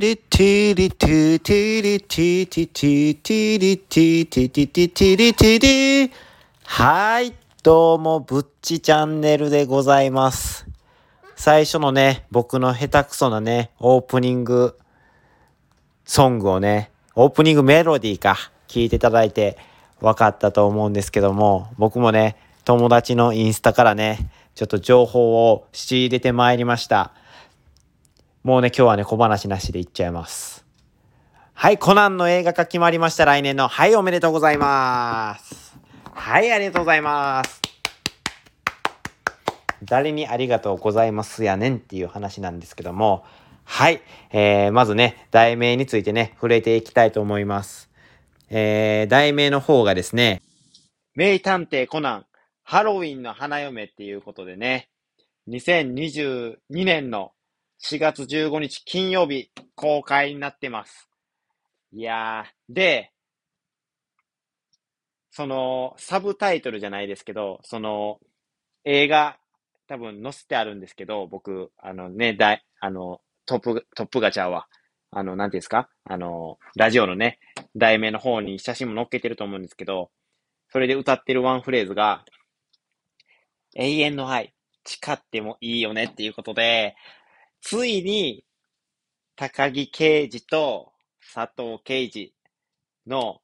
リトゥリトゥトゥリトゥティトゥトゥリトゥティティティティリトゥリはい、どうも、ぶっちチャンネルでございます。最初のね、僕の下手くそなね、オープニングソングをね、オープニングメロディーか、聞いていただいて分かったと思うんですけども、僕もね、友達のインスタからね、ちょっと情報を仕入れてまいりました。もうね、今日はね、小話なしでいっちゃいます。はい、コナンの映画化決まりました、来年の。はい、おめでとうございます。はい、ありがとうございます。誰にありがとうございますやねんっていう話なんですけども、はい、えー、まずね、題名についてね、触れていきたいと思います。えー、題名の方がですね、名探偵コナン、ハロウィンの花嫁っていうことでね、2022年の4月15日金曜日公開になってます。いやー、で、その、サブタイトルじゃないですけど、その、映画、多分載せてあるんですけど、僕、あのね、だい、あの、トップ、トップガチャは、あの、なんていうんですか？あの、ラジオのね、題名の方に写真も載っけてると思うんですけど、それで歌ってるワンフレーズが、永遠の愛、誓ってもいいよねっていうことで、ついに、高木刑事と佐藤刑事の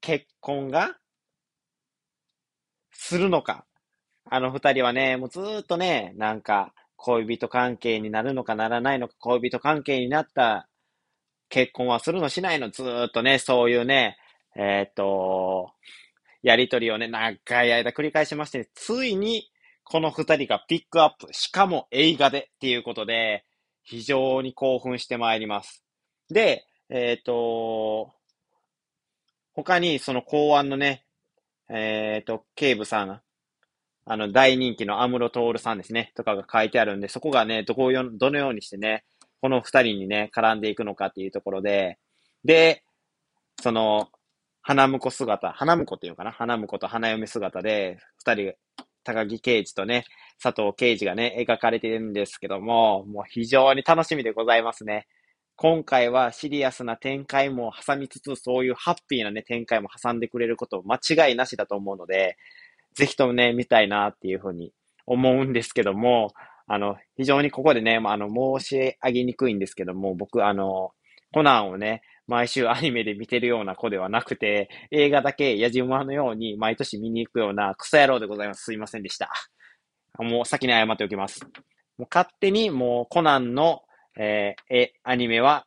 結婚がするのか。あの二人はね、もうずっとね、なんか恋人関係になるのかならないのか、恋人関係になった結婚はするのしないの、ずっとね、そういうね、えーっと、やりとりをね、長い間繰り返しまして、ついにこの二人がピックアップ、しかも映画でっていうことで、非常に興奮してまいります。で、えっ、と、他にその公安のね、えっ、と、警部さん、あの、大人気の安室徹さんですね、とかが書いてあるんで、そこがね、どこをよ、どのようにしてね、この二人にね、絡んでいくのかっていうところで、で、その、花婿姿、花婿っていうかな？花婿と花嫁姿で、二人、高木刑事とね、佐藤刑事がね、描かれてるんですけども、もう非常に楽しみでございますね。今回はシリアスな展開も挟みつつ、そういうハッピーなね、展開も挟んでくれること間違いなしだと思うので、ぜひともね、見たいなっていうふうに思うんですけども、あの、非常にここでね、あの、申し上げにくいんですけども、僕、あの、コナンをね、毎週アニメで見てるような子ではなくて、映画だけ矢島のように毎年見に行くようなクソ野郎でございます。すいませんでした。もう先に謝っておきます。もう勝手にもうコナンの、えーえ、アニメは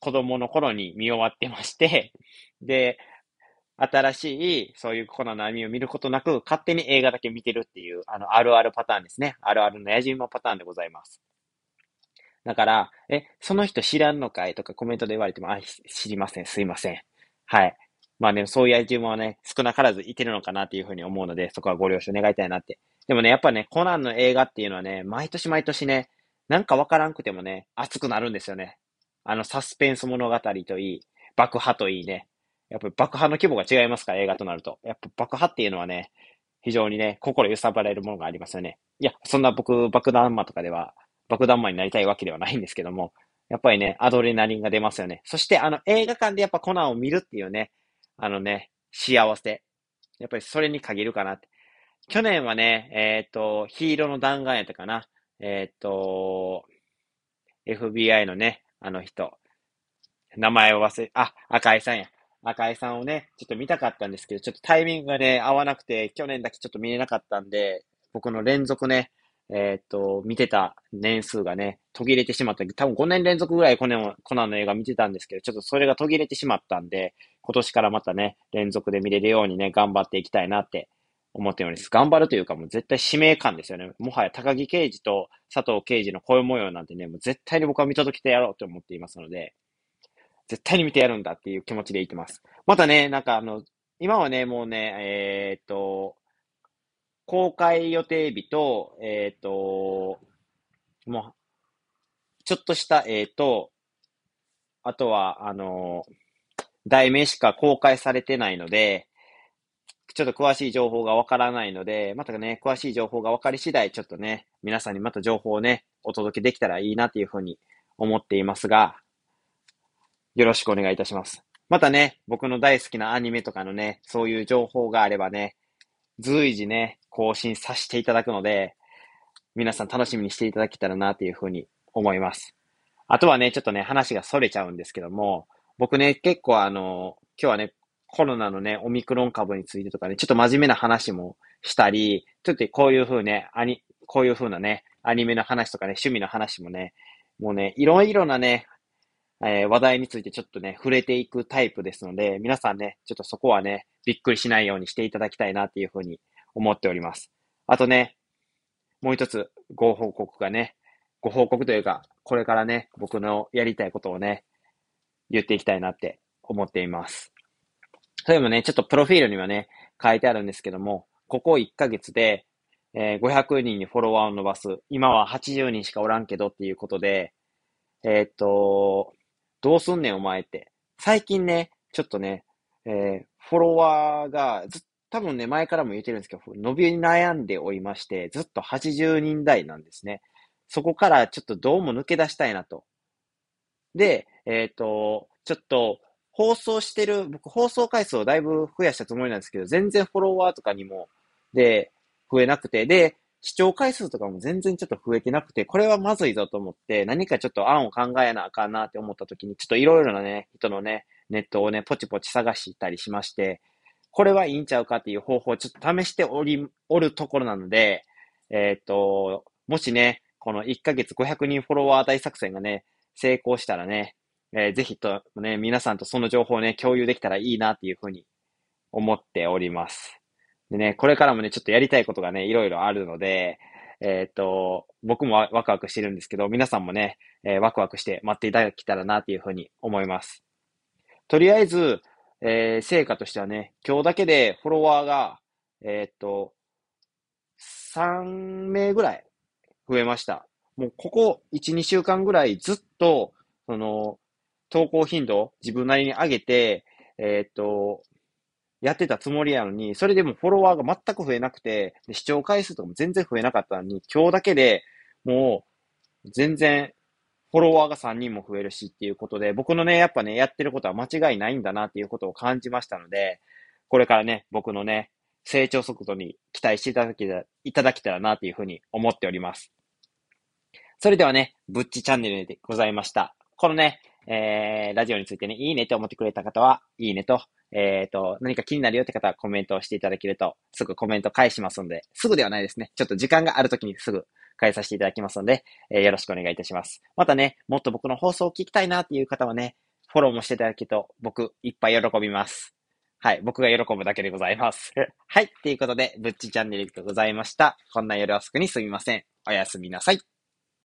子供の頃に見終わってまして、で、新しいそういうコナンのアニメを見ることなく、勝手に映画だけ見てるっていう、あの、あるあるパターンですね。あるあるの矢島パターンでございます。だから、え、その人知らんのかいとかコメントで言われても、あ、知りません。すいません。はい。まあね、そういう自分はね、少なからずいてるのかなっていうふうに思うので、そこはご了承願いたいなって。でもね、やっぱね、コナンの映画っていうのはね、毎年毎年ね、なんかわからんくてもね、熱くなるんですよね。あの、サスペンス物語といい、爆破といいね。やっぱ爆破の規模が違いますから、映画となると。やっぱ爆破っていうのはね、非常にね、心揺さばれるものがありますよね。いや、そんな僕、爆弾魔とかでは、爆弾魔になりたいわけではないんですけども、やっぱりね、アドレナリンが出ますよね。そして、あの、映画館でやっぱコナンを見るっていうね、あのね、幸せ。やっぱりそれに限るかなって。去年はね、えっ、と、ヒーローの弾丸やったかな。えっ、と、FBI のね、あの人。名前を忘れ、あ、赤井さんや。赤井さんをね、ちょっと見たかったんですけど、ちょっとタイミングがね、合わなくて、去年だけちょっと見れなかったんで、僕の連続ね、えっ、と、見てた年数がね、途切れてしまった。多分5年連続ぐらいコナコナンの映画見てたんですけど、ちょっとそれが途切れてしまったんで、今年からまたね、連続で見れるようにね、頑張っていきたいなって思っております。頑張るというかもう絶対使命感ですよね。もはや高木刑事と佐藤刑事の声模様なんてね、もう絶対に僕は見届けてやろうと思っていますので、絶対に見てやるんだっていう気持ちでいきます。またね、なんかあの、今はね、もうね、えーっと、公開予定日と、えーと、もう、ちょっとした、えーと、あとは、あの、題名しか公開されてないので、ちょっと詳しい情報がわからないので、またね、詳しい情報がわかり次第、ちょっとね、皆さんにまた情報をね、お届けできたらいいなというふうに思っていますが、よろしくお願いいたします。またね、僕の大好きなアニメとかのね、そういう情報があればね、随時ね、更新させていただくので、皆さん楽しみにしていただけたらなっていうふうに思います。あとはね、ちょっとね、話が逸れちゃうんですけども、僕ね、結構あの、今日はね、コロナのね、オミクロン株についてとかね、ちょっと真面目な話もしたり、ちょっとこういう風ね、アニ、こういう風なね、アニメの話とかね、趣味の話もね、もうね、いろいろなね、えー、話題についてちょっとね、触れていくタイプですので、皆さんね、ちょっとそこはね、びっくりしないようにしていただきたいなっていうふうに思っております。あとね、もう一つご報告がね、ご報告というか、これからね、僕のやりたいことをね、言っていきたいなって思っています。例えばね、ちょっとプロフィールにはね、書いてあるんですけども、ここ1ヶ月で、えー、500人にフォロワーを伸ばす。今は80人しかおらんけどっていうことで、えー、っと、どうすんねんお前って。最近ね、ちょっとね、えー、フォロワーがずっ多分ね、前からも言ってるんですけど、伸び悩んでおりまして、ずっと80人台なんですね。そこからちょっとどうも抜け出したいなと。で、えっ、ー、と、ちょっと、放送してる、僕放送回数をだいぶ増やしたつもりなんですけど、全然フォロワーとかにも、で、増えなくて、で、視聴回数とかも全然ちょっと増えてなくて、これはまずいぞと思って、何かちょっと案を考えなあかんなって思った時に、ちょっといろいろなね、人のね、ネットをね、ポチポチ探したりしまして、これはいいんちゃうかっていう方法をちょっと試しており、おるところなので、えっ、と、もしね、この1ヶ月500人フォロワー大作戦がね、成功したらね、えー、ぜひとね、皆さんとその情報をね、共有できたらいいなっていうふうに思っております。でね、これからもね、ちょっとやりたいことがね、いろいろあるので、えっ、と、僕もワクワクしてるんですけど、皆さんもね、えー、ワクワクして待っていただけたらなっていうふうに思います。とりあえず、えー、成果としてはね、今日だけでフォロワーが、えっと、3名ぐらい増えました。もうここ1、2週間ぐらいずっと、その、投稿頻度自分なりに上げて、えっと、やってたつもりやのに、それでもフォロワーが全く増えなくて、視聴回数とかも全然増えなかったのに、今日だけでもう全然フォロワーが3人も増えるしっていうことで、僕のね、やっぱね、やってることは間違いないんだなっていうことを感じましたので、これからね、僕のね、成長速度に期待していただけたいただけたらなっていうふうに思っております。それではね、ぶっちチャンネルでございました。このね、えー、ラジオについてね、いいねって思ってくれた方は、いいねと、えっ、ー、と、何か気になるよって方はコメントをしていただけると、すぐコメント返しますので、すぐではないですね。ちょっと時間があるときにすぐ変えさせていただきますので、えー、よろしくお願いいたします。またね、もっと僕の放送を聞きたいなっていう方はね、フォローもしていただけると、僕、いっぱい喜びます。はい。僕が喜ぶだけでございます。はい。ということで、ぶっちチャンネルでございました。こんな夜遅くにすみません。おやすみなさい。